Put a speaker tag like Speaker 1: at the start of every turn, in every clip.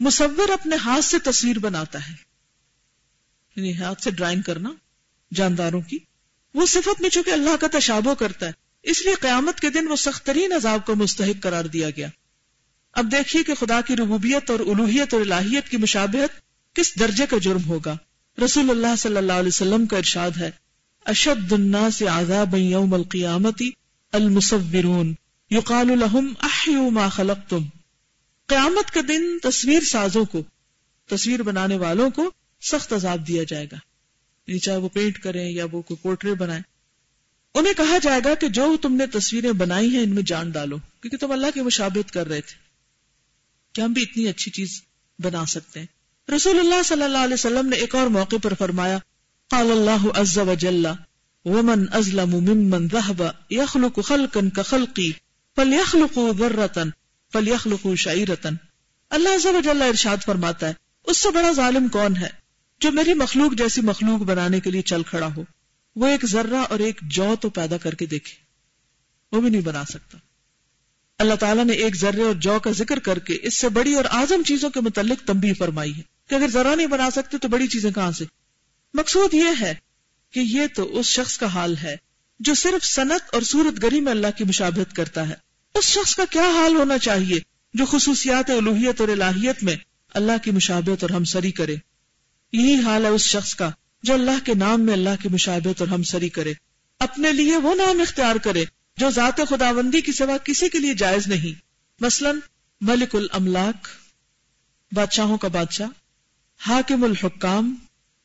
Speaker 1: مصور اپنے ہاتھ سے تصویر بناتا ہے۔ یعنی ہاتھ سے ڈرائنگ کرنا جانداروں کی۔ وہ صفت میں چونکہ اللہ کا تشابہ کرتا ہے، اس لیے قیامت کے دن وہ سخت ترین عذاب کو مستحق قرار دیا گیا۔ اب دیکھیے کہ خدا کی ربوبیت اور الوحیت اور الہیت کی مشابہت کس درجے کا جرم ہوگا۔ رسول اللہ صلی اللہ علیہ وسلم کا ارشاد ہے، اشد الناس عذابا یوم القیامت المصورون، یقال لهم احیو ما خلقتم۔ قیامت کے دن تصویر سازوں کو، تصویر بنانے والوں کو سخت عذاب دیا جائے گا۔ یعنی چاہے وہ پینٹ کریں یا وہ کوئی پورٹری بنائیں۔ انہیں کہا جائے گا کہ جو تم نے تصویریں بنائی ہیں ان میں جان ڈالو، کیونکہ تم اللہ کی مشابت کر رہے تھے۔ کہ ہم بھی اتنی اچھی چیز بنا سکتے ہیں؟ رسول اللہ صلی اللہ علیہ وسلم نے ایک اور موقع پر فرمایا، قال اللہ عز و جل ومن ازلم ممن ذهب يخلق خلقا كخلقي فليخلقوا ذرة فليخلقوا شعيرة۔ اللہ عز و جل ارشاد فرماتا ہے، اس سے بڑا ظالم کون ہے جو میری مخلوق جیسی مخلوق بنانے کے لیے چل کھڑا ہو؟ وہ ایک ذرہ اور ایک جو تو پیدا کر کے دیکھے۔ وہ بھی نہیں بنا سکتا۔ اللہ تعالیٰ نے ایک ذرے اور جو کا ذکر کر کے اس سے بڑی اور اعظم چیزوں کے متعلق تمبی فرمائی ہے کہ اگر ذرا نہیں بنا سکتے تو بڑی چیزیں کہاں سے؟ مقصود یہ ہے کہ یہ تو اس شخص کا حال ہے جو صرف صنعت اور صورت گری میں اللہ کی مشابہت کرتا ہے۔ اس شخص کا کیا حال ہونا چاہیے جو خصوصیات الوحیت اور الہیت میں اللہ کی مشابہت اور ہمسری کرے؟ یہی حال ہے اس شخص کا جو اللہ کے نام میں اللہ کی مشابہت اور ہمسری کرے۔ اپنے لیے وہ نام اختیار کرے جو ذات خداوندی کی سوا کسی کے لیے جائز نہیں۔ مثلا، ملک الاملاک، بادشاہوں کا بادشاہ، حاکم الحکام،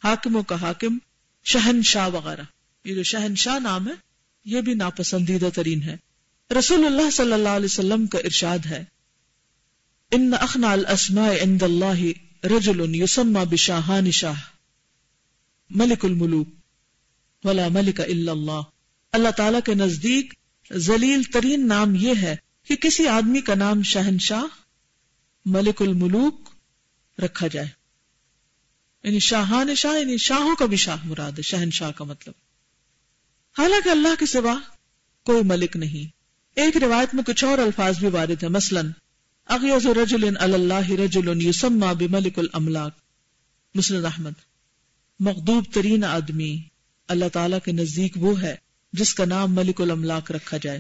Speaker 1: حاکموں کا حاکم، شہنشاہ وغیرہ۔ یہ جو شہنشاہ نام ہے، یہ بھی ناپسندیدہ ترین ہے۔ رسول اللہ صلی اللہ علیہ وسلم کا ارشاد ہے، ان اخنا الاسماء عند اللہ رجل یسمى بشاہان شاہ، ملک الملوک، ولا ملک الا اللہ. اللہ تعالی کے نزدیک ذلیل ترین نام یہ ہے کہ کسی آدمی کا نام شہنشاہ، ملک الملوک رکھا جائے۔ یعنی شاہان شاہ یعنی شاہوں کا بھی شاہ مراد ہے، شہنشاہ کا مطلب۔ حالانکہ اللہ کے سوا کوئی ملک نہیں۔ ایک روایت میں کچھ اور الفاظ بھی وارد ہے مثلا اغیز رجل اللہ رجل یسمى بملک الاملاک۔ مسلم احمد مقدوب ترین آدمی۔ اللہ تعالی کے نزدیک وہ ہے جس کا نام ملک الاملاک رکھا جائے۔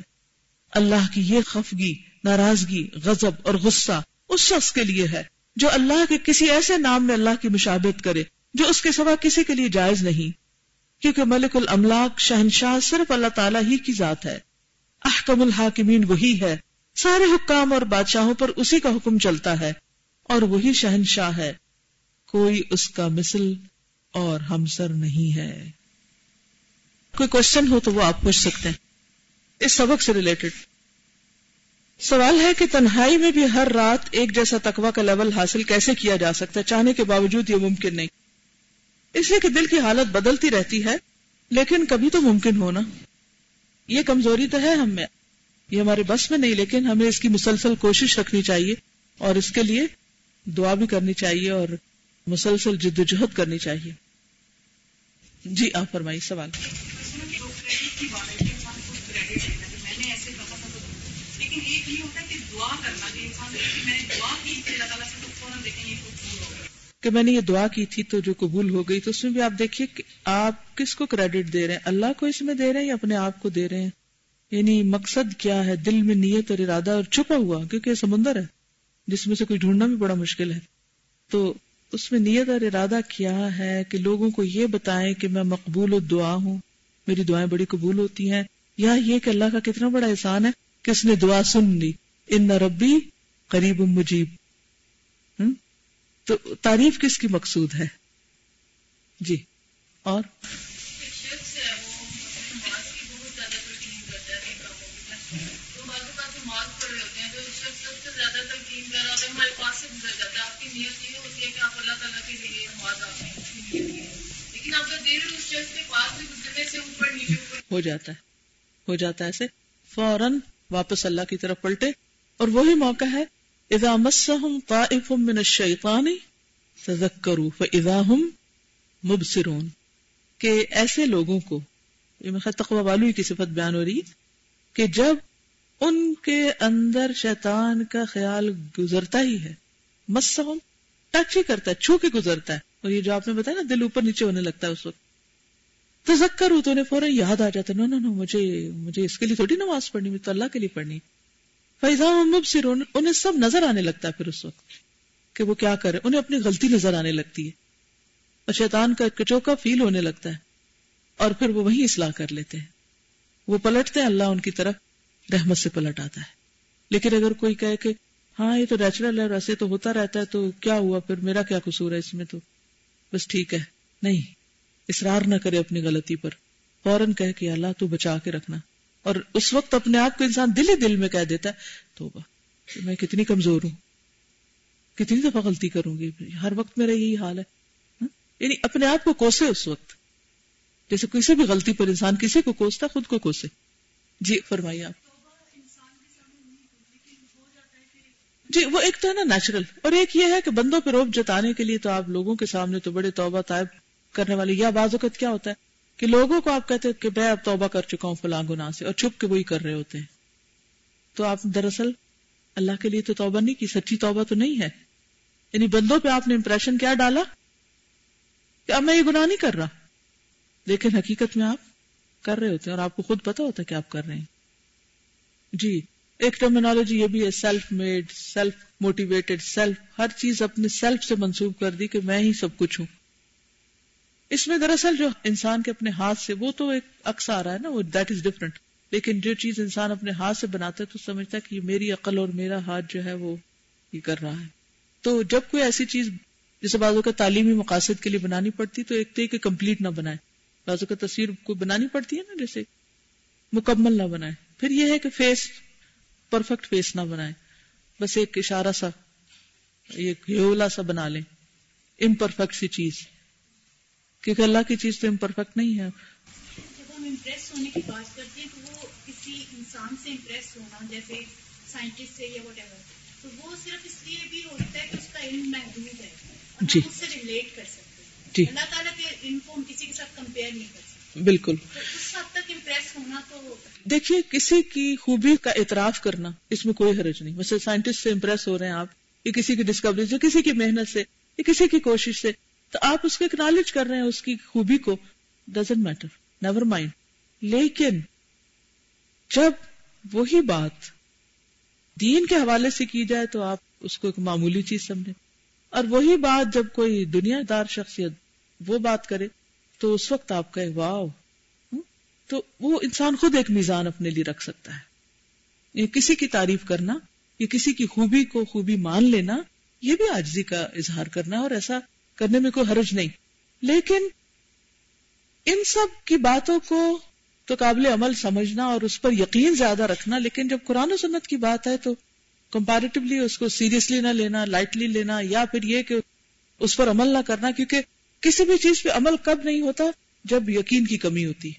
Speaker 1: اللہ کی یہ خفگی، ناراضگی، غضب اور غصہ اس شخص کے لیے ہے جو اللہ کے کسی ایسے نام میں اللہ کی مشابت کرے جو اس کے سوا کسی کے لیے جائز نہیں۔ کیونکہ ملک الاملاک شہنشاہ صرف اللہ تعالیٰ ہی کی ذات ہے۔ احکم الحاکمین وہی ہے۔ سارے حکام اور بادشاہوں پر اسی کا حکم چلتا ہے اور وہی شہنشاہ ہے۔ کوئی اس کا مثل اور ہمسر نہیں ہے۔ کوئی کوشچن ہو تو وہ آپ پوچھ سکتے ہیں۔ اس سبق سے ریلیٹڈ سوال ہے کہ تنہائی میں بھی ہر رات ایک جیسا تقوی کا لیول حاصل کیسے کیا جا سکتا ہے؟ چاہنے کے باوجود یہ ممکن نہیں۔ اس لیے کہ دل کی حالت بدلتی رہتی ہے، لیکن کبھی تو ممکن ہونا یہ کمزوری تو ہے ہم میں۔ یہ ہمارے بس میں نہیں، لیکن ہمیں اس کی مسلسل کوشش رکھنی چاہیے اور اس کے لیے دعا بھی کرنی چاہیے اور مسلسل جد و جہد کرنی چاہیے۔ جی آپ فرمائی سوال۔ کہ میں نے کہ میں نے یہ دعا کی تھی تو جو قبول ہو گئی تو اس میں بھی آپ دیکھیے کہ آپ کس کو کریڈٹ دے رہے ہیں؟ اللہ کو اس میں دے رہے ہیں یا اپنے آپ کو دے رہے ہیں؟ یعنی مقصد کیا ہے؟ دل میں نیت اور ارادہ اور چھپا ہوا، کیونکہ یہ سمندر ہے، جس میں سے کوئی ڈھونڈنا بھی بڑا مشکل ہے۔ تو اس میں نیت اور ارادہ کیا ہے کہ لوگوں کو یہ بتائیں کہ میں مقبول و دعا ہوں، میری دعائیں بڑی قبول ہوتی ہیں۔ یا یہ کہ اللہ کا کتنا بڑا احسان ہے کہ اس نے دعا سن لی۔ ان ربی قریب مجیب۔ تو تعریف کس کی مقصود ہے؟ جی اور؟ ہو جاتا ہے، ہو جاتا ہے ایسے، فوراً واپس اللہ کی طرف پلٹے، اور وہی موقع ہے اذا مسهم طائف من الشیطان تذکروا فاذا هم مبصرون کہ ایسے لوگوں کو، یہ میں تقوی والو کی صفت بیان ہو رہی کہ جب ان کے اندر شیطان کا خیال گزرتا ہی ہے، مسہم ٹچ ہی کرتا ہے، چھو کے گزرتا ہے، اور یہ جو آپ نے بتایا نا، دل اوپر نیچے ہونے لگتا ہے اس وقت۔ تو زکر ہوں تو انہیں فوراً یاد آ جاتا ہے، نو نو نو، مجھے مجھے اس کے لیے تھوڑی نماز پڑھنی تو اللہ کے لیے پڑھنی فیضا مبصر انہیں سب نظر آنے لگتا ہے پھر اس وقت کہ وہ کیا کرے، انہیں اپنی غلطی نظر آنے لگتی ہے۔ اور شیطان کا کچوکا فیل ہونے لگتا ہے اور پھر وہ وہی اصلاح کر لیتے ہیں۔ وہ پلٹتے ہیں، اللہ ان کی طرف رحمت سے پلٹ آتا ہے۔ لیکن اگر کوئی کہے کہ ہاں یہ تو نیچرل ہے، ایسے تو ہوتا رہتا ہے، تو کیا ہوا؟ پھر میرا کیا قصور ہے اس میں تو؟ بس ٹھیک ہے، نہیں۔ اصرار نہ کرے اپنی غلطی پر۔ فوراً کہ اللہ، تو بچا کے رکھنا۔ اور اس وقت اپنے آپ کو انسان دل ہی دل میں کہہ دیتا ہے تو میں کتنی کمزور ہوں، کتنی دفعہ غلطی کروں گی، ہر وقت میرا یہی حال ہے ہاں؟ یعنی اپنے آپ کو کوسے اس وقت۔ جیسے کسی بھی غلطی پر انسان کسی کو کوستا، خود کو کوسے۔ جی فرمائیے آپ۔ جی وہ ایک تو ہے نا نیچرل اور ایک یہ ہے کہ بندوں پہ روپ جتانے کے لیے تو آپ لوگوں کے سامنے تو بڑے توبہ طائب کرنے والے، یا بعض اوقات کیا ہوتا ہے؟ کہ لوگوں کو آپ کہتے کہ میں اب توبہ کر چکا ہوں فلاں گناہ سے اور چھپ کے وہی کر رہے ہوتے ہیں۔ تو آپ دراصل اللہ کے لیے تو توبہ نہیں کی، سچی توبہ تو نہیں ہے۔ یعنی بندوں پہ آپ نے امپریشن کیا ڈالا کہ اب میں یہ گناہ نہیں کر رہا۔ لیکن حقیقت میں آپ کر رہے ہوتے ہیں اور آپ کو خود پتا ہوتا ہے کہ آپ کر رہے ہیں۔ جی ایک ٹرمینالوجی یہ بھی ہے self made self motivated self ہر چیز اپنے سیلف سے منسوب کر دی کہ میں ہی سب کچھ ہوں۔ اس میں دراصل جو انسان کے اپنے ہاتھ سے، وہ تو ایک عکس آ رہا ہے نا، وہ دیٹ از ڈفرنٹ لیکن جو چیز انسان اپنے ہاتھ سے بناتا ہے، تو سمجھتا ہے کہ یہ میری عقل اور میرا ہاتھ جو ہے، وہ یہ کر رہا ہے۔ تو جب کوئی ایسی چیز جسے بازو کا تعلیمی مقاصد کے لیے بنانی پڑتی، تو ایک تو کہ کمپلیٹ نہ بنائے۔ بازو کا تصویر کو بنانی پڑتی ہے نا، جیسے مکمل نہ بنائے۔ پھر یہ ہے کہ فیس پرفیکٹ فیس نہ بنائے۔ بس ایک اشارہ سا، ایک ہیولا سا بنا لیں۔ امپرفیکٹ سی چیز۔ کیونکہ اللہ کی چیز تو امپرفیکٹ نہیں ہے۔
Speaker 2: جب ہم امپریس ہونے کی بات کرتے ہیں تو وہ کسی انسان سے امپریس ہونا جیسے سائنٹسٹ سے یا وٹ ایور تو وہ صرف اس لیے بھی ہوتا ہے کہ اس کا علم محدود ہے۔ جی۔ اس سے ریلیٹ کر سکتے ہیں۔ جی۔ اللہ تعالیٰ کے علم کو ہم کسی کے ساتھ کمپیئر نہیں کر سکتے۔
Speaker 1: بالکل۔
Speaker 2: اس حد تک امپریس ہونا تو
Speaker 1: دیکھیے کسی کی خوبی کا اعتراف کرنا اس میں کوئی حرج نہیں۔ ویسے سائنٹسٹ سے امپریس ہو رہے ہیں آپ یا کسی کی ڈسکوری سے کسی کی محنت سے یا کسی کی کوشش سے۔ تو آپ اس کو اکنالج کر رہے ہیں، اس کی خوبی کو۔ ڈزنٹ میٹر نیور مائنڈ لیکن جب وہی بات دین کے حوالے سے کی جائے تو آپ اس کو ایک معمولی چیز سمجھیں۔ اور وہی بات جب کوئی دنیا دار شخصیت وہ بات کرے تو اس وقت آپ کہے، واؤ! تو وہ انسان خود ایک میزان اپنے لیے رکھ سکتا ہے۔ یہ کسی کی تعریف کرنا یا کسی کی خوبی کو خوبی مان لینا، یہ بھی آجزی کا اظہار کرنا اور ایسا کرنے میں کوئی حرج نہیں۔ لیکن ان سب کی باتوں کو تو قابل عمل سمجھنا اور اس پر یقین زیادہ رکھنا، لیکن جب قرآن و سنت کی بات ہے تو کمپیریٹیولی اس کو سیریسلی نہ لینا لائٹلی لینا، یا پھر یہ کہ اس پر عمل نہ کرنا، کیونکہ کسی بھی چیز پہ عمل کب نہیں ہوتا؟ جب یقین کی کمی ہوتی۔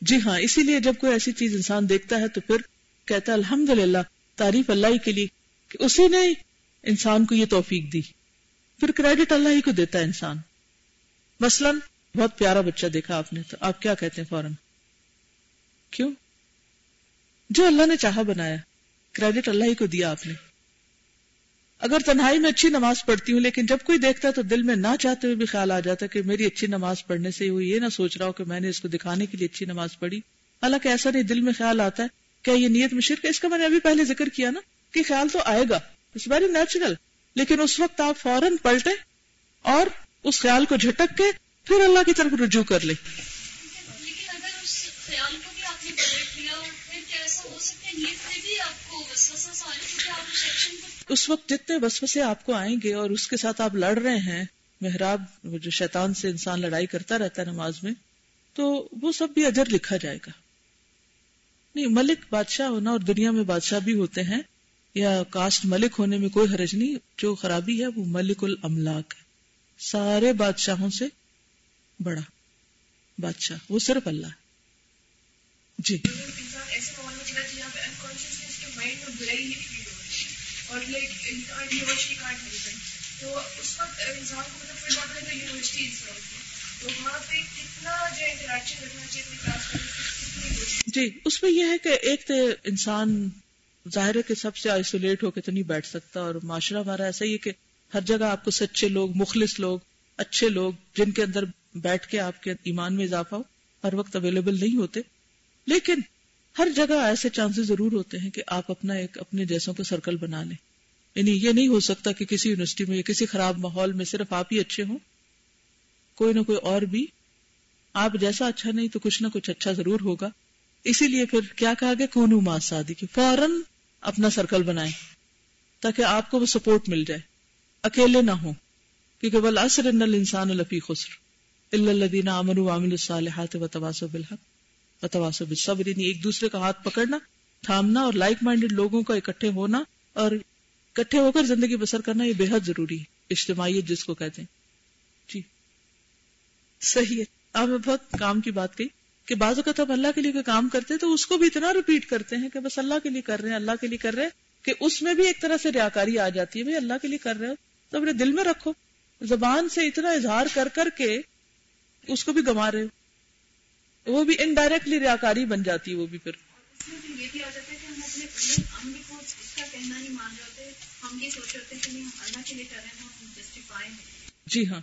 Speaker 1: جی ہاں اسی لیے جب کوئی ایسی چیز انسان دیکھتا ہے تو پھر کہتا ہے الحمد للہ تعریف اللہ کے لیے کہ اسی نے انسان کو یہ توفیق دی۔ پھر کریڈٹ اللہ ہی کو دیتا ہے انسان۔ مثلا بہت پیارا بچہ دیکھا آپ نے تو آپ کیا کہتے ہیں فوراً؟ کیوں؟ جو اللہ نے چاہا بنایا۔ کریڈٹ اللہ ہی کو دیا آپ نے۔ اگر تنہائی میں اچھی نماز پڑھتی ہوں لیکن جب کوئی دیکھتا ہے تو دل میں نہ چاہتے ہوئے بھی خیال آ جاتا ہے کہ میری اچھی نماز پڑھنے سے وہ یہ نہ سوچ رہا ہو کہ میں نے اس کو دکھانے کے لیے اچھی نماز پڑھی۔ حالانکہ ایسا نہیں، دل میں خیال آتا ہے کیا یہ نیت میں شرک ہے۔ اس کا میں نے ابھی پہلے ذکر کیا نا کہ خیال تو آئے گا۔ اٹس ویری نیچرل لیکن اس وقت آپ فوراً پلٹے اور اس خیال کو جھٹک کے پھر اللہ کی طرف رجوع کر لے اس وقت جتنے وسوسے آپ کو آئیں گے اور اس کے ساتھ آپ لڑ رہے ہیں محراب جو شیطان سے انسان لڑائی کرتا رہتا ہے نماز میں تو وہ سب بھی اجر لکھا جائے گا۔ نہیں ملک بادشاہ ہونا اور دنیا میں بادشاہ بھی ہوتے ہیں یا کاسٹ ملک ہونے میں کوئی حرج نہیں، جو خرابی ہے وہ ملک الاملاک ہے۔ سارے بادشاہوں سے بڑا بادشاہ، وہ صرف اللہ ہے۔ جی۔ جی اس میں یہ ہے کہ ایک تو انسان ظاہر ہے کہ سب سے آئسولیٹ ہو کے تو نہیں بیٹھ سکتا اور معاشرہ ہمارا ایسا ہی ہے کہ ہر جگہ آپ کو سچے لوگ، مخلص لوگ، اچھے لوگ جن کے اندر بیٹھ کے آپ کے ایمان میں اضافہ ہو، ہر وقت اویلیبل نہیں ہوتے۔ لیکن ہر جگہ ایسے چانسز ضرور ہوتے ہیں کہ آپ اپنا ایک اپنے جیسوں کو سرکل بنا لیں۔ یعنی یہ نہیں ہو سکتا کہ کسی یونیورسٹی میں یا کسی خراب ماحول میں صرف آپ ہی اچھے ہوں۔ کوئی نہ کوئی اور بھی۔ آپ جیسا اچھا نہیں تو کچھ نہ کچھ اچھا ضرور ہوگا۔ اسی لیے پھر کیا کہا گیا؟ کون شادی کی۔ فوراً اپنا سرکل بنائے تاکہ آپ کو وہ سپورٹ مل جائے۔ اکیلے نہ ہو کیونکہ بل اصر انسان الفی خسر۔ اللہ امن الصالحات و بالحق و بالصبر یعنی ایک دوسرے کا ہاتھ پکڑنا، تھامنا اور لائک مائنڈیڈ لوگوں کا اکٹھے ہونا اور اکٹھے ہو کر زندگی بسر کرنا، یہ بے حد ضروری ہے۔ اجتماعیت جس کو کہتے ہیں۔ جی۔ صحیح ہے۔ آپ نے بہت کام کی بات کہی۔ کہ بعض اوقات اب اللہ کے لیے کام کرتے تو اس کو بھی اتنا ریپیٹ کرتے ہیں کہ بس اللہ کے لیے کر رہے ہیں، اللہ کے لیے کر رہے ہیں کہ اس میں بھی ایک طرح سے ریاکاری آ جاتی ہے، بھائی اللہ کے لیے کر رہے ہو، تو اپنے دل میں رکھو۔ زبان سے اتنا اظہار کر کر کے اس کو بھی گما رہے ہو۔ وہ بھی انڈائریکٹلی ریاکاری بن جاتی ہے، وہ بھی پھر۔ جی ہاں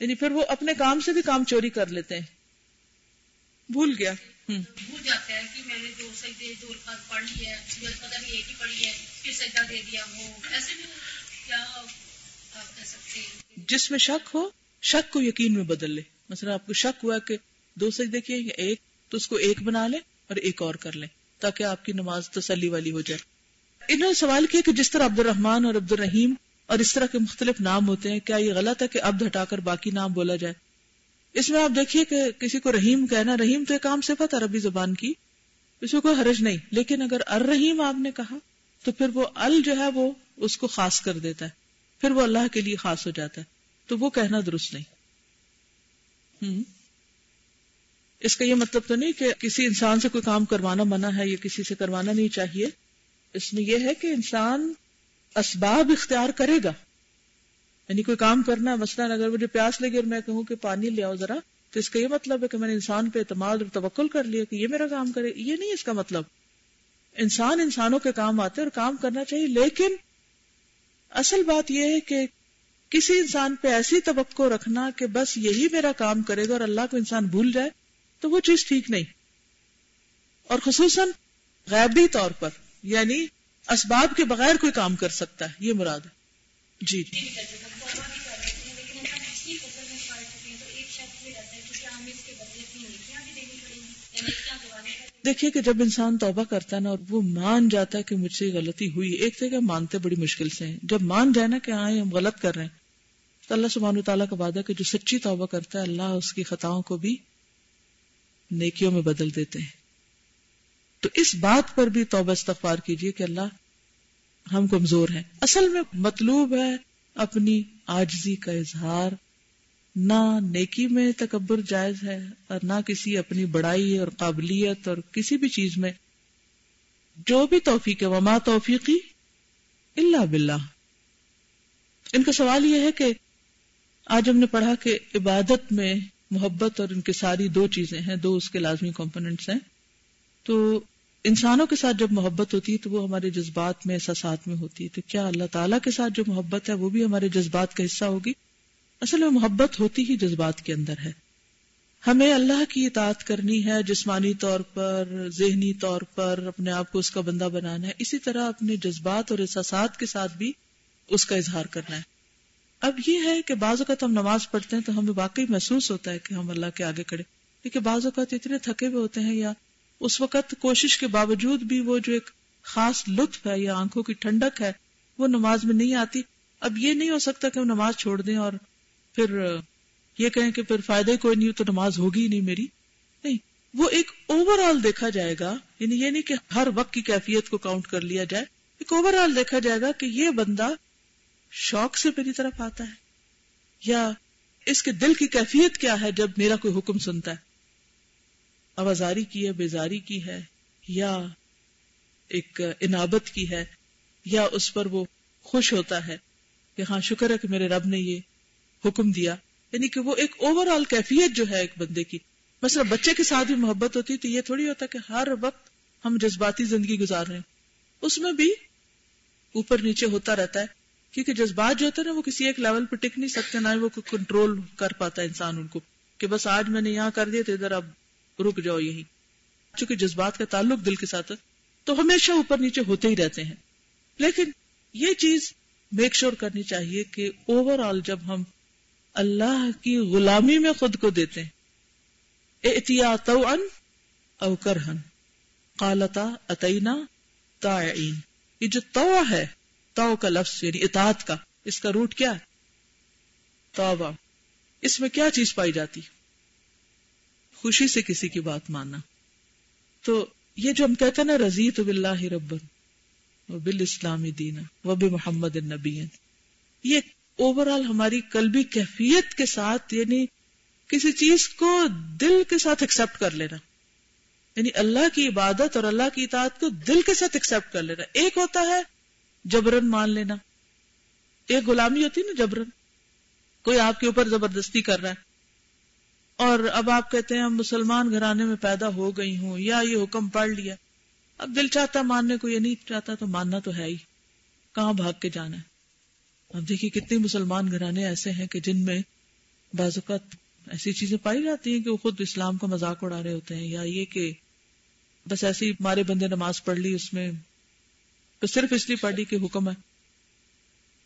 Speaker 1: یعنی پھر وہ اپنے کام سے بھی کام چوری کر لیتے ہیں۔ بھول گیا۔
Speaker 2: بھول جاتا ہے کہ میں نے دو سجدے دو رکعت پڑھ لی ہے ایک ہی پڑھی ہے پھر سجدہ دے دیا وہ۔ ایسے بھی کیا آپ کہہ سکتے ہیں؟
Speaker 1: جس میں شک ہو شک کو یقین میں بدل لے۔ مثلا آپ کو شک ہوا کہ دو سجدے کیے یا ایک تو اس کو ایک بنا لے اور ایک اور کر لیں تاکہ آپ کی نماز تسلی والی ہو جائے۔ انہوں نے سوال کیا کہ جس طرح عبد الرحمان اور عبد الرحیم اور اس طرح کے مختلف نام ہوتے ہیں کیا یہ غلط ہے کہ عبد ہٹا کر باقی نام بولا جائے؟ اس میں آپ دیکھیے کہ کسی کو رحیم کہنا، رحیم تو ایک عام صفت عربی زبان کی، اس میں کوئی حرج نہیں۔ لیکن اگر الرحیم آپ نے کہا، تو پھر وہ ال جو ہے وہ اس کو خاص کر دیتا ہے۔ پھر وہ اللہ کے لیے خاص ہو جاتا ہے۔ تو وہ کہنا درست نہیں۔ اس کا یہ مطلب تو نہیں کہ کسی انسان سے کوئی کام کروانا منع ہے یا کسی سے کروانا نہیں چاہیے۔ اس میں یہ ہے کہ انسان اسباب اختیار کرے گا۔ یعنی کوئی کام کرنا ہے، مثلاً اگر مجھے پیاس لگے اور میں کہوں کہ پانی لے آؤ ذرا، تو اس کا یہ مطلب ہے کہ میں نے انسان پہ اعتماد اور توکل کر لیا کہ یہ میرا کام کرے۔ یہ نہیں اس کا مطلب۔ انسان انسانوں کے کام آتے اور کام کرنا چاہیے، لیکن اصل بات یہ ہے کہ کسی انسان پہ ایسی توقع رکھنا کہ بس یہی میرا کام کرے گا اور اللہ کو انسان بھول جائے، تو وہ چیز ٹھیک نہیں۔ اور خصوصاً غیبی طور پر یعنی اسباب کے بغیر کوئی کام کر سکتا ہے، یہ مراد ہے۔ جی۔ دیکھیے کہ جب انسان توبہ کرتا ہے نا اور وہ مان جاتا ہے کہ مجھ سے غلطی ہوئی، ایک تو مانتے بڑی مشکل سے ہیں۔ جب مان جائے نا کہ ہاں ہم غلط کر رہے ہیں۔ تو اللہ سبحانہ تعالیٰ کا وعدہ کہ جو سچی توبہ کرتا ہے، اللہ اس کی خطاؤں کو بھی نیکیوں میں بدل دیتے ہیں۔ تو اس بات پر بھی توبہ استغفار کیجیے کہ اللہ ہم کمزور ہیں۔ اصل میں مطلوب ہے اپنی آجزی کا اظہار نہ نیکی میں تکبر جائز ہے اور نہ کسی اپنی بڑائی اور قابلیت اور کسی بھی چیز میں جو بھی توفیق ہے، وما توفیقی اللہ باللہ۔ ان کا سوال یہ ہے کہ آج ہم نے پڑھا کہ عبادت میں محبت اور ان کے ساری دو چیزیں ہیں، دو اس کے لازمی کمپوننٹس ہیں۔ تو انسانوں کے ساتھ جب محبت ہوتی ہے تو وہ ہمارے جذبات میں، احساسات میں ہوتی۔ ہے تو کیا اللہ تعالیٰ کے ساتھ جو محبت ہے، وہ بھی ہمارے جذبات کا حصہ ہوگی؟ اصل میں محبت ہوتی ہی جذبات کے اندر ہے۔ ہمیں اللہ کی اطاعت کرنی ہے، جسمانی طور پر، ذہنی طور پر، اپنے آپ کو اس کا بندہ بنانا ہے۔ اسی طرح اپنے جذبات اور احساسات کے ساتھ بھی اس کا اظہار کرنا ہے۔ اب یہ ہے کہ بعض اوقات ہم نماز پڑھتے ہیں تو ہمیں واقعی محسوس ہوتا ہے کہ ہم اللہ کے آگے کھڑے۔ لیکن بعض اوقات اتنے تھکے ہوئے ہوتے ہیں یا اس وقت کوشش کے باوجود بھی وہ جو ایک خاص لطف ہے یا آنکھوں کی ٹھنڈک ہے، وہ نماز میں نہیں آتی۔ اب یہ نہیں ہو سکتا کہ ہم نماز چھوڑ دیں اور پھر یہ کہیں کہ پھر فائدہ کوئی نہیں تو نماز ہوگی ہی نہیں میری۔ نہیں، وہ ایک اوور آل دیکھا جائے گا یعنی یہ نہیں کہ ہر وقت کی کیفیت کو کاؤنٹ کر لیا جائے، ایک اوور آل دیکھا جائے گا کہ یہ بندہ شوق سے میری طرف آتا ہے، یا اس کے دل کی کیفیت کیا ہے جب میرا کوئی حکم سنتا ہے۔ آوازاری کی ہے، بیزاری کی ہے، یا ایک انابت کی ہے، یا اس پر وہ خوش ہوتا ہے کہ ہاں شکر ہے کہ میرے رب نے یہ حکم دیا یعنی کہ وہ ایک اوور آل کیفیت جو ہے ایک بندے کی۔ مثلا بچے کے ساتھ بھی محبت ہوتی تو یہ تھوڑی ہوتا کہ ہر وقت ہم جذباتی زندگی گزار رہے ہیں۔ اس میں بھی اوپر نیچے ہوتا رہتا ہے کیونکہ جذبات جو ہوتے ہیں نا وہ کسی ایک لیول پہ ٹک نہیں سکتے، نہ وہ کنٹرول کر پاتا ہے انسان ان کو کہ بس آج میں نے یہاں کر دیا تو ادھر اب رک جاؤ یہی چونکہ جذبات کا تعلق دل کے ساتھ تو ہمیشہ اوپر نیچے ہوتے ہی رہتے ہیں۔ لیکن یہ چیز میک شور کرنی چاہیے کہ اوور آل جب ہم اللہ کی غلامی میں خود کو دیتے ہیں۔ احتیاط او کرہن قالتا اتینا تائعین یہ جو تو ہے تو کا لفظ یعنی اطاعت کا، اس کا روٹ کیا ہے؟ توبہ اس میں کیا چیز پائی جاتی؟ خوشی سے کسی کی بات ماننا۔ تو یہ جو ہم کہتے ہیں نا رضی تو بلّہ ربن و بال اسلامی دینا و بے محمد النبی یہ اوور آل ہماری قلبی کیفیت کے ساتھ یعنی کسی چیز کو دل کے ساتھ ایکسپٹ کر لینا۔ یعنی اللہ کی عبادت اور اللہ کی اطاعت کو دل کے ساتھ ایکسپٹ کر لینا۔ ایک ہوتا ہے جبرن مان لینا۔ ایک غلامی ہوتی ہے نا جبرن کوئی آپ کے اوپر زبردستی کر رہا ہے۔ اور اب آپ کہتے ہیں ہم مسلمان گھرانے میں پیدا ہو گئی ہوں، یا یہ حکم پڑھ لیا۔ اب دل چاہتا ماننے کو، یہ نہیں چاہتا تو ماننا تو ہے ہی۔ کہاں بھاگ کے جانا ہے؟ اب دیکھیے کتنے مسلمان گھرانے ایسے ہیں کہ جن میں بعض اوقات ایسی چیزیں پائی جاتی ہیں کہ وہ خود اسلام کا مذاق اڑا رہے ہوتے ہیں یا یہ کہ بس ایسی مارے بندے نماز پڑھ لی، اس میں تو صرف اس لیے پڑھ لی کہ حکم ہے۔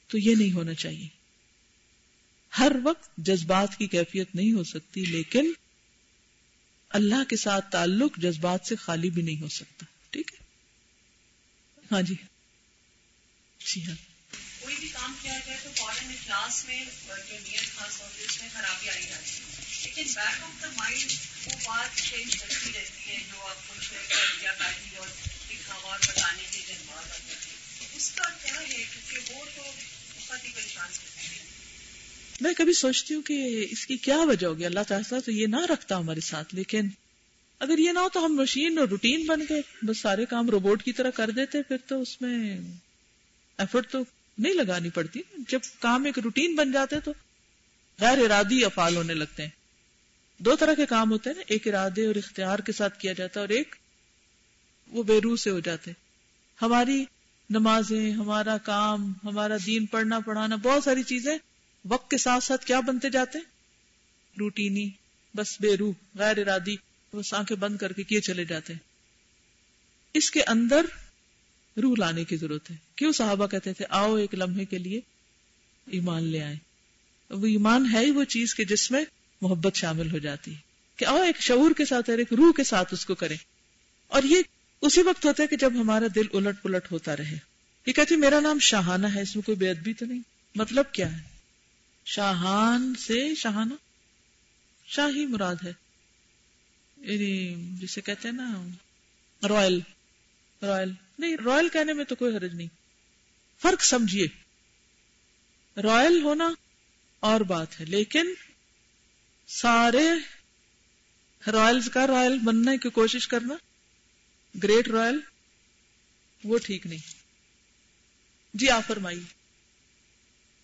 Speaker 1: تو یہ نہیں ہونا چاہیے۔ ہر وقت جذبات کی کیفیت نہیں ہو سکتی، لیکن اللہ کے ساتھ تعلق جذبات سے خالی بھی نہیں ہو سکتا۔ ٹھیک ہے؟ ہاں جی۔
Speaker 3: جی ہاں۔ بھی کام کیا جائے تو فوراً اخلاص میں جو نیت خاص ہوتی ہے اس میں خرابی آئی جاتی ہے۔ لیکن بیک آف دا مائنڈ وہ بات چینج کرتی رہتی ہے جو آپ کو شیئر کر دیا کاری اور دکھاوا بتانے کے جذبات آتے ہیں اس کا کیا ہے؟ کیونکہ وہ تو بہت ہی پریشان کرتے ہیں۔
Speaker 1: میں کبھی سوچتی ہوں کہ اس کی کیا وجہ ہوگی؟ اللہ تعالیٰ تو یہ نہ رکھتا ہمارے ساتھ، لیکن اگر یہ نہ ہو تو ہم مشین اور روٹین بن کے بس سارے کام روبوٹ کی طرح کر دیتے، پھر تو اس میں ایفرٹ تو نہیں لگانی پڑتی۔ جب کام ایک روٹین بن جاتے تو غیر ارادی افعال ہونے لگتے ہیں۔ دو طرح کے کام ہوتے ہیں نا، ایک ارادے اور اختیار کے ساتھ کیا جاتا ہے اور ایک وہ بے روح سے ہو جاتے ہماری نمازیں، ہمارا کام، ہمارا دین، پڑھنا، پڑھانا، بہت ساری چیزیں وقت کے ساتھ ساتھ کیا بنتے جاتے ہیں؟ روٹینی، بس بے روح، غیر ارادی، بس آنکھیں بند کر کے کیے چلے جاتے ہیں۔ اس کے اندر روح لانے کی ضرورت ہے۔ کیوں صحابہ کہتے تھے، آؤ ایک لمحے کے لیے ایمان لے آئے وہ ایمان ہے ہی وہ چیز کہ جس میں محبت شامل ہو جاتی ہے۔ کہ آؤ ایک شعور کے ساتھ اور ایک روح کے ساتھ اس کو کریں۔ اور یہ اسی وقت ہوتا ہے کہ جب ہمارا دل الٹ پلٹ ہوتا رہے۔ یہ کہتی میرا نام شاہانہ ہے، اس میں کوئی بے ادبی تو نہیں۔ مطلب کیا ہے؟ شاہان سے شاہانہ؟ شاہی مراد ہے۔ یعنی جسے کہتے ہیں نا، رائل۔ رائل۔ نہیں، رائل کہنے میں تو کوئی حرج نہیں۔ فرق سمجھیے۔ رائل ہونا اور بات ہے، لیکن سارے رائلز کا رائل بننے کی کوشش کرنا، گریٹ رائل، وہ ٹھیک نہیں۔ جی آپ فرمائیے۔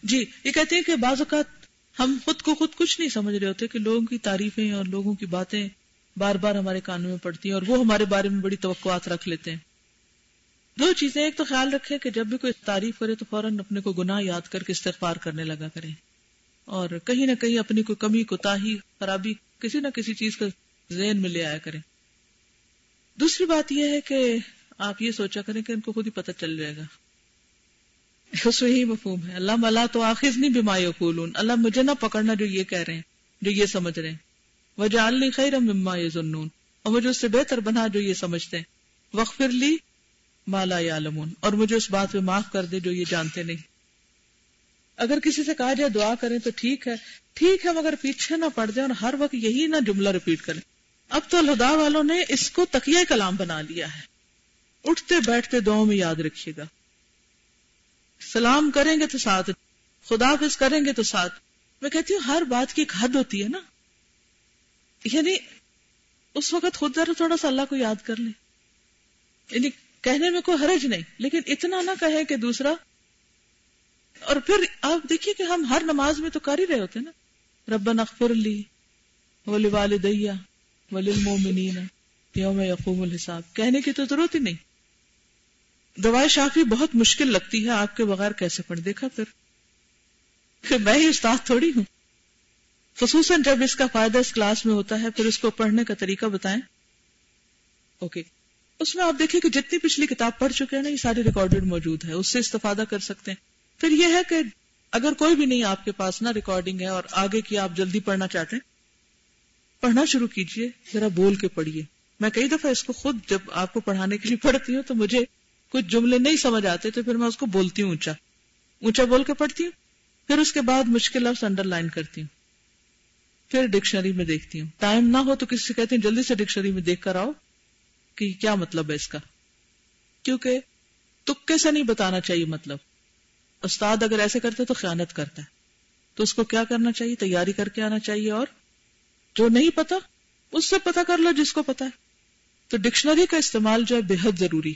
Speaker 1: جی یہ کہتے ہیں کہ بعض اوقات ہم خود کو خود کچھ نہیں سمجھ رہے ہوتے کہ لوگوں کی تعریفیں اور لوگوں کی باتیں بار بار ہمارے کانوں میں پڑتی ہیں اور وہ ہمارے بارے میں بڑی توقعات رکھ لیتے ہیں۔ دو چیزیں ایک تو خیال رکھے کہ جب بھی کوئی تعریف کرے تو فوراً اپنے کو گناہ یاد کر کے استغفار کرنے لگا کریں اور کہیں نہ کہیں اپنی کوئی کمی کوتاہی خرابی کسی نہ کسی چیز کا ذہن میں لے آیا کریں دوسری بات یہ ہے کہ آپ یہ سوچا کریں کہ ان کو خود ہی پتہ چل جائے گا۔ اس میں یہی مفہوم ہے۔ اللہ ملا تو آخر نہیں بیماری کولون اللہ مجھے نہ پکڑنا جو یہ کہہ رہے ہیں، جو یہ سمجھ رہے ہیں۔ وہ جالنی خیر مما یہ اور مجھے اس سے بہتر بنا جو یہ سمجھتے ہیں۔ وقفر لی مالا یا اور مجھے اس بات پہ معاف کر دے جو یہ جانتے نہیں۔ اگر کسی سے کہا جائے دعا کریں تو ٹھیک ہے ٹھیک ہے مگر پیچھے نہ پڑ جائے اور ہر وقت یہی نہ جملہ ریپیٹ کریں۔ اب تو الہدا والوں نے اس کو تکیہ کلام بنا لیا ہے۔ اٹھتے بیٹھتے دعاؤں میں یاد رکھیے گا۔ سلام کریں گے تو ساتھ، خدا حافظ کریں گے تو ساتھ۔ میں کہتی ہوں ہر بات کی ایک حد ہوتی ہے نا۔ یعنی اس وقت خود ذرا تھوڑا سا اللہ کو یاد کر لیں۔ یعنی کہنے میں کوئی حرج نہیں، لیکن اتنا نہ کہے کہ دوسرا۔ اور پھر آپ دیکھیے کہ ہم ہر نماز میں تو کر ہی رہے ہوتے نا۔ ربنا اغفر لی ولی والدیا ولی المومنین یوم یقوم الحساب۔ کہنے کی تو ضرورت ہی نہیں۔ دوائی شافی بہت مشکل لگتی ہے، آپ کے بغیر کیسے پڑھ؟ دیکھا پھر میں ہی استاد تھوڑی ہوں۔ خصوصاً جب اس کا فائدہ اس کلاس میں ہوتا ہے، پھر اس کو پڑھنے کا طریقہ بتائیں۔ اوکے۔ اس میں آپ دیکھیں کہ جتنی پچھلی کتاب پڑھ چکے ہیں نا، یہ ساری ریکارڈیڈ موجود ہے، اس سے استفادہ کر سکتے ہیں۔ پھر یہ ہے کہ اگر کوئی بھی نہیں آپ کے پاس نا ریکارڈنگ ہے اور آگے کی آپ جلدی پڑھنا چاہتے ہیں، پڑھنا شروع کیجیے، ذرا بول کے پڑھیے میں کئی دفعہ اس کو خود جب آپ کو پڑھانے کے لیے پڑھتی ہوں تو مجھے کچھ جملے نہیں سمجھ آتے، تو پھر میں اس کو بولتی ہوں اونچا۔ اونچا بول کے پڑھتی ہوں، پھر اس کے بعد مشکل لفظ انڈر لائن کرتی ہوں۔ پھر ڈکشنری میں دیکھتی ہوں۔ ٹائم نہ ہو تو کسی سے کہتے ہیں، جلدی سے ڈکشنری میں دیکھ کر آؤ۔ کہ کیا مطلب ہے اس کا؟ کیونکہ تکے سے نہیں بتانا چاہیے مطلب۔ استاد اگر ایسے کرتے تو خیانت کرتا ہے۔ تو اس کو کیا کرنا چاہیے؟ تیاری کر کے آنا چاہیے اور جو نہیں پتا، اس سے پتا کر لو جس کو پتا ہے۔ تو ڈکشنری کا استعمال جو ہے بےحد ضروری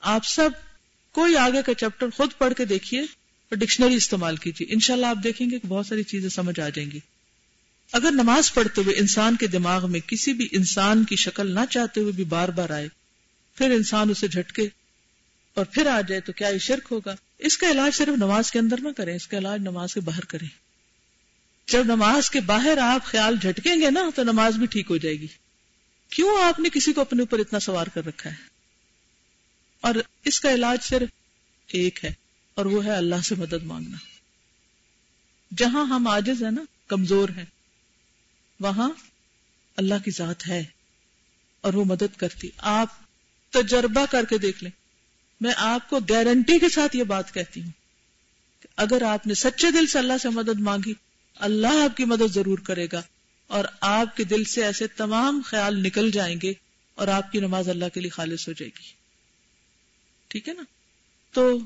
Speaker 1: آپ سب کوئی آگے کا چیپٹر خود پڑھ کے دیکھیے اور ڈکشنری استعمال کیجیے۔ انشاءاللہ آپ دیکھیں گے کہ بہت ساری چیزیں سمجھ آ جائیں گی۔ اگر نماز پڑھتے ہوئے انسان کے دماغ میں کسی بھی انسان کی شکل نہ چاہتے ہوئے بھی بار بار آئے، پھر انسان اسے جھٹکے اور پھر آ جائے تو کیا یہ شرک ہوگا؟ اس کا علاج صرف نماز کے اندر نہ کریں، اس کا علاج نماز کے باہر کریں۔ جب نماز کے باہر آپ خیال جھٹکیں گے نا، تو نماز بھی ٹھیک ہو جائے گی۔ کیوں آپ نے کسی کو اپنے اوپر اتنا سوار کر رکھا ہے؟ اور اس کا علاج صرف ایک ہے، اور وہ ہے اللہ سے مدد مانگنا۔ جہاں ہم آجز ہیں نا، کمزور ہیں وہاں اللہ کی ذات ہے اور وہ مدد کرتی۔ آپ تجربہ کر کے دیکھ لیں۔ میں آپ کو گارنٹی کے ساتھ یہ بات کہتی ہوں کہ اگر آپ نے سچے دل سے اللہ سے مدد مانگی، اللہ آپ کی مدد ضرور کرے گا اور آپ کے دل سے ایسے تمام خیال نکل جائیں گے اور آپ کی نماز اللہ کے لیے خالص ہو جائے گی۔ ٹھیک ہے نا؟ تو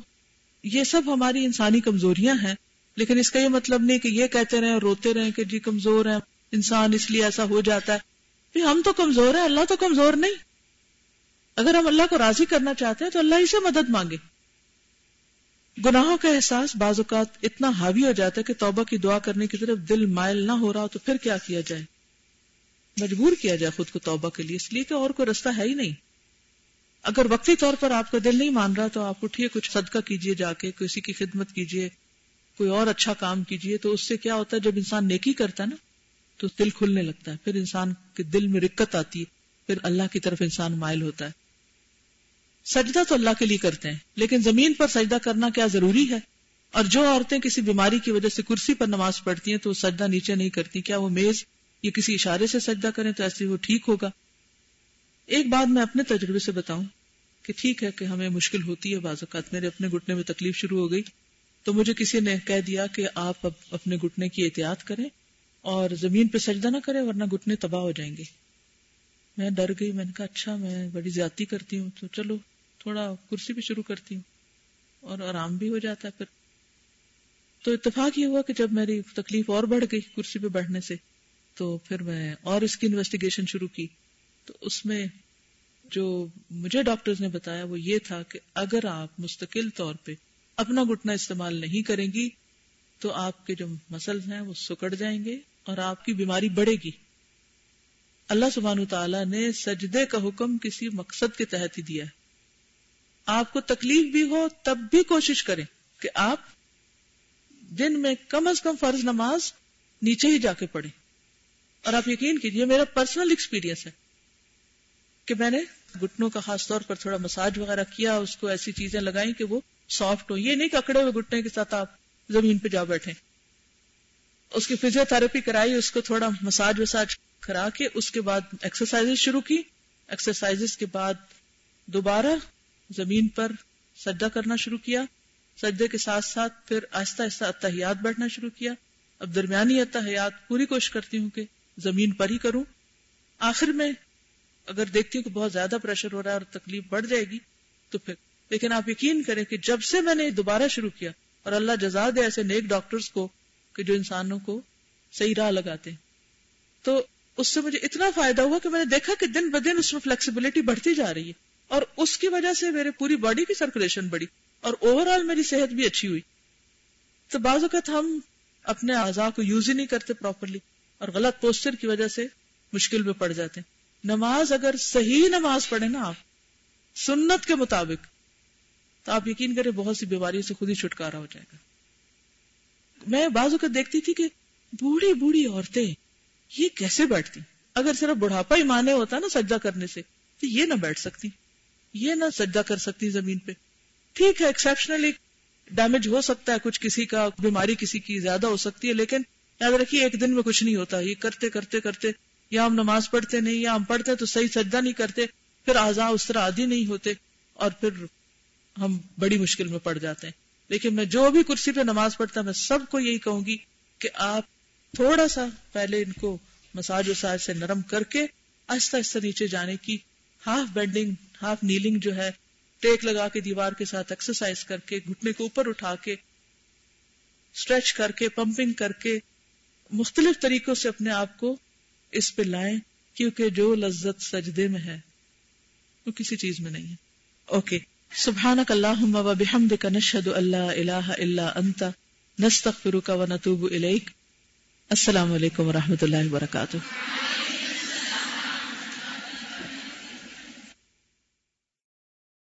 Speaker 1: یہ سب ہماری انسانی کمزوریاں ہیں، لیکن اس کا یہ مطلب نہیں کہ یہ کہتے رہے روتے رہے کہ جی کمزور ہیں۔ انسان اس لیے ایسا ہو جاتا ہے۔ ہم تو کمزور ہیں، اللہ تو کمزور نہیں۔ اگر ہم اللہ کو راضی کرنا چاہتے ہیں تو اللہ ہی سے مدد مانگے۔ گناہوں کا احساس بعض اوقات اتنا حاوی ہو جاتا ہے کہ توبہ کی دعا کرنے کی طرف دل مائل نہ ہو رہا تو پھر کیا کیا جائے؟ مجبور کیا جائے خود کو توبہ کے لیے، اس لیے کہ اور کوئی رستہ ہے ہی نہیں۔ اگر وقتی طور پر آپ کا دل نہیں مان رہا تو آپ اٹھیے، کچھ صدقہ کیجیے جا کے، کسی کی خدمت کیجیے، کوئی اور اچھا کام کیجیے تو اس سے کیا ہوتا ہے؟ جب انسان نیکی کرتا ہے نا تو دل کھلنے لگتا ہے۔ پھر انسان کے دل میں رکت آتی ہے۔ پھر اللہ کی طرف انسان مائل ہوتا ہے۔ سجدہ تو اللہ کے لیے کرتے ہیں، لیکن زمین پر سجدہ کرنا کیا ضروری ہے؟ اور جو عورتیں کسی بیماری کی وجہ سے کرسی پر نماز پڑھتی ہیں تو وہ سجدہ نیچے نہیں کرتی۔ کیا وہ میز یا کسی اشارے سے سجدہ کریں تو ایسے وہ ٹھیک ہوگا؟ ایک بات میں اپنے تجربے سے بتاؤں کہ ٹھیک ہے کہ ہمیں مشکل ہوتی ہے۔ بعض اوقات میرے اپنے گھٹنے میں تکلیف شروع ہو گئی تو مجھے کسی نے کہہ دیا کہ آپ اب اپنے گھٹنے کی احتیاط کریں۔ اور زمین پہ سجدہ نہ کریں ورنہ گھٹنے تباہ ہو جائیں گے۔ میں ڈر گئی، میں نے کہا اچھا میں بڑی زیادتی کرتی ہوں، تو چلو، تھوڑا کرسی بھی شروع کرتی ہوں اور آرام بھی ہو جاتا ہے پھر۔ تو اتفاق یہ ہوا کہ جب میری تکلیف اور بڑھ گئی کرسی پہ بیٹھنے سے، تو پھر میں اور اس کی انویسٹیگیشن شروع کی۔ تو اس میں جو مجھے ڈاکٹرز نے بتایا، وہ یہ تھا کہ اگر آپ مستقل طور پہ اپنا گھٹنا استعمال نہیں کریں گی، تو آپ کے جو مسل ہیں، وہ سکڑ جائیں گے۔ اور آپ کی بیماری بڑھے گی۔ اللہ سبحانہ تعالیٰ نے سجدے کا حکم کسی مقصد کے تحت ہی دیا ہے۔ آپ کو تکلیف بھی ہو تب بھی کوشش کریں کہ آپ دن میں کم از کم فرض نماز نیچے ہی جا کے پڑھیں۔ اور آپ یقین کیجیے میرا پرسنل ایکسپیرینس ہے کہ میں نے گٹنوں کا خاص طور پر تھوڑا مساج وغیرہ کیا، اس کو ایسی چیزیں لگائی کہ وہ سافٹ ہو یہ نہیں کہ اکڑے ہوئے گٹنے کے ساتھ آپ زمین پہ جا بیٹھے اس کی فزیو تھراپی کرائی، اس کو تھوڑا مساج وساج کرا کے اس کے بعد ایکسرسائز شروع کی۔ ایکسرسائز کے بعد دوبارہ زمین پر سجدہ کرنا شروع کیا۔ سجدے کے ساتھ ساتھ پھر آہستہ آہستہ اتحیات بیٹھنا شروع کیا۔ اب درمیانی اتحیات پوری کوشش کرتی ہوں کہ زمین پر ہی کروں۔ آخر میں اگر دیکھتی ہوں کہ بہت زیادہ پریشر ہو رہا ہے اور تکلیف بڑھ جائے گی تو پھر۔ لیکن آپ یقین کریں کہ جب سے میں نے دوبارہ شروع کیا اور اللہ جزا دے ایسے نیک ڈاکٹرز کو کہ جو انسانوں کو صحیح راہ لگاتے ہیں۔ تو اس سے مجھے اتنا فائدہ ہوا کہ میں نے دیکھا کہ دن بدن اس میں فلیکسیبلٹی بڑھتی جا رہی ہے اور اس کی وجہ سے میرے پوری باڈی کی سرکولیشن بڑی اور اوور آل میری صحت بھی اچھی ہوئی۔ تو بعض اوقات ہم اپنے اعضاء کو یوز ہی نہیں کرتے پراپرلی اور غلط پوسچر کی وجہ سے مشکل میں پڑ جاتے ہیں۔ نماز اگر صحیح نماز پڑھے نا آپ، سنت کے مطابق، تو آپ یقین کریں بہت سی بیماریوں سے خود ہی چھٹکارا ہو جائے گا۔ میں بعض اوقات دیکھتی تھی کہ بوڑھی بوڑھی عورتیں یہ کیسے بیٹھتی؟ اگر صرف بڑھاپا ہی مانے ہوتا نا سجدہ کرنے سے، تو یہ نہ بیٹھ سکتی، یہ نہ سجدہ کر سکتی زمین پہ۔ ٹھیک ہے ایکسپشنلی ڈیمیج ہو سکتا ہے، کچھ کسی کا بیماری کسی کی زیادہ ہو سکتی ہے، لیکن یاد رکھیے، ایک دن میں کچھ نہیں ہوتا۔ یہ کرتے کرتے کرتے، یا ہم نماز پڑھتے نہیں، یا ہم پڑھتے تو صحیح سجدہ نہیں کرتے، پھر آزا اس طرح عادی نہیں ہوتے، اور پھر ہم بڑی مشکل میں پڑ جاتے ہیں۔ لیکن میں جو بھی کرسی پہ نماز پڑھتا میں سب کو یہی کہوں گی کہ آپ تھوڑا سا پہلے ان کو مساج وساج سے نرم کر کے آہستہ آہستہ نیچے جانے کی ہاف بینڈنگ، ہاف نیلنگ جو ہے، ٹیک لگا کے دیوار کے ساتھ ایکسرسائز کر کے، گھٹنے کو اوپر اٹھا کے اسٹریچ کر کے پمپنگ کر کے مختلف طریقوں سے اپنے آپ کو اس پہ لائیں کیونکہ جو لذت سجدے میں ہے وہ کسی چیز میں نہیں ہے۔ اوکے سبحانک اللہم و بحمدک نشہد اللہ الہ الا انت، نستغفرک و نتوب الیک۔ السلام علیکم و رحمۃ اللہ وبرکاتہ۔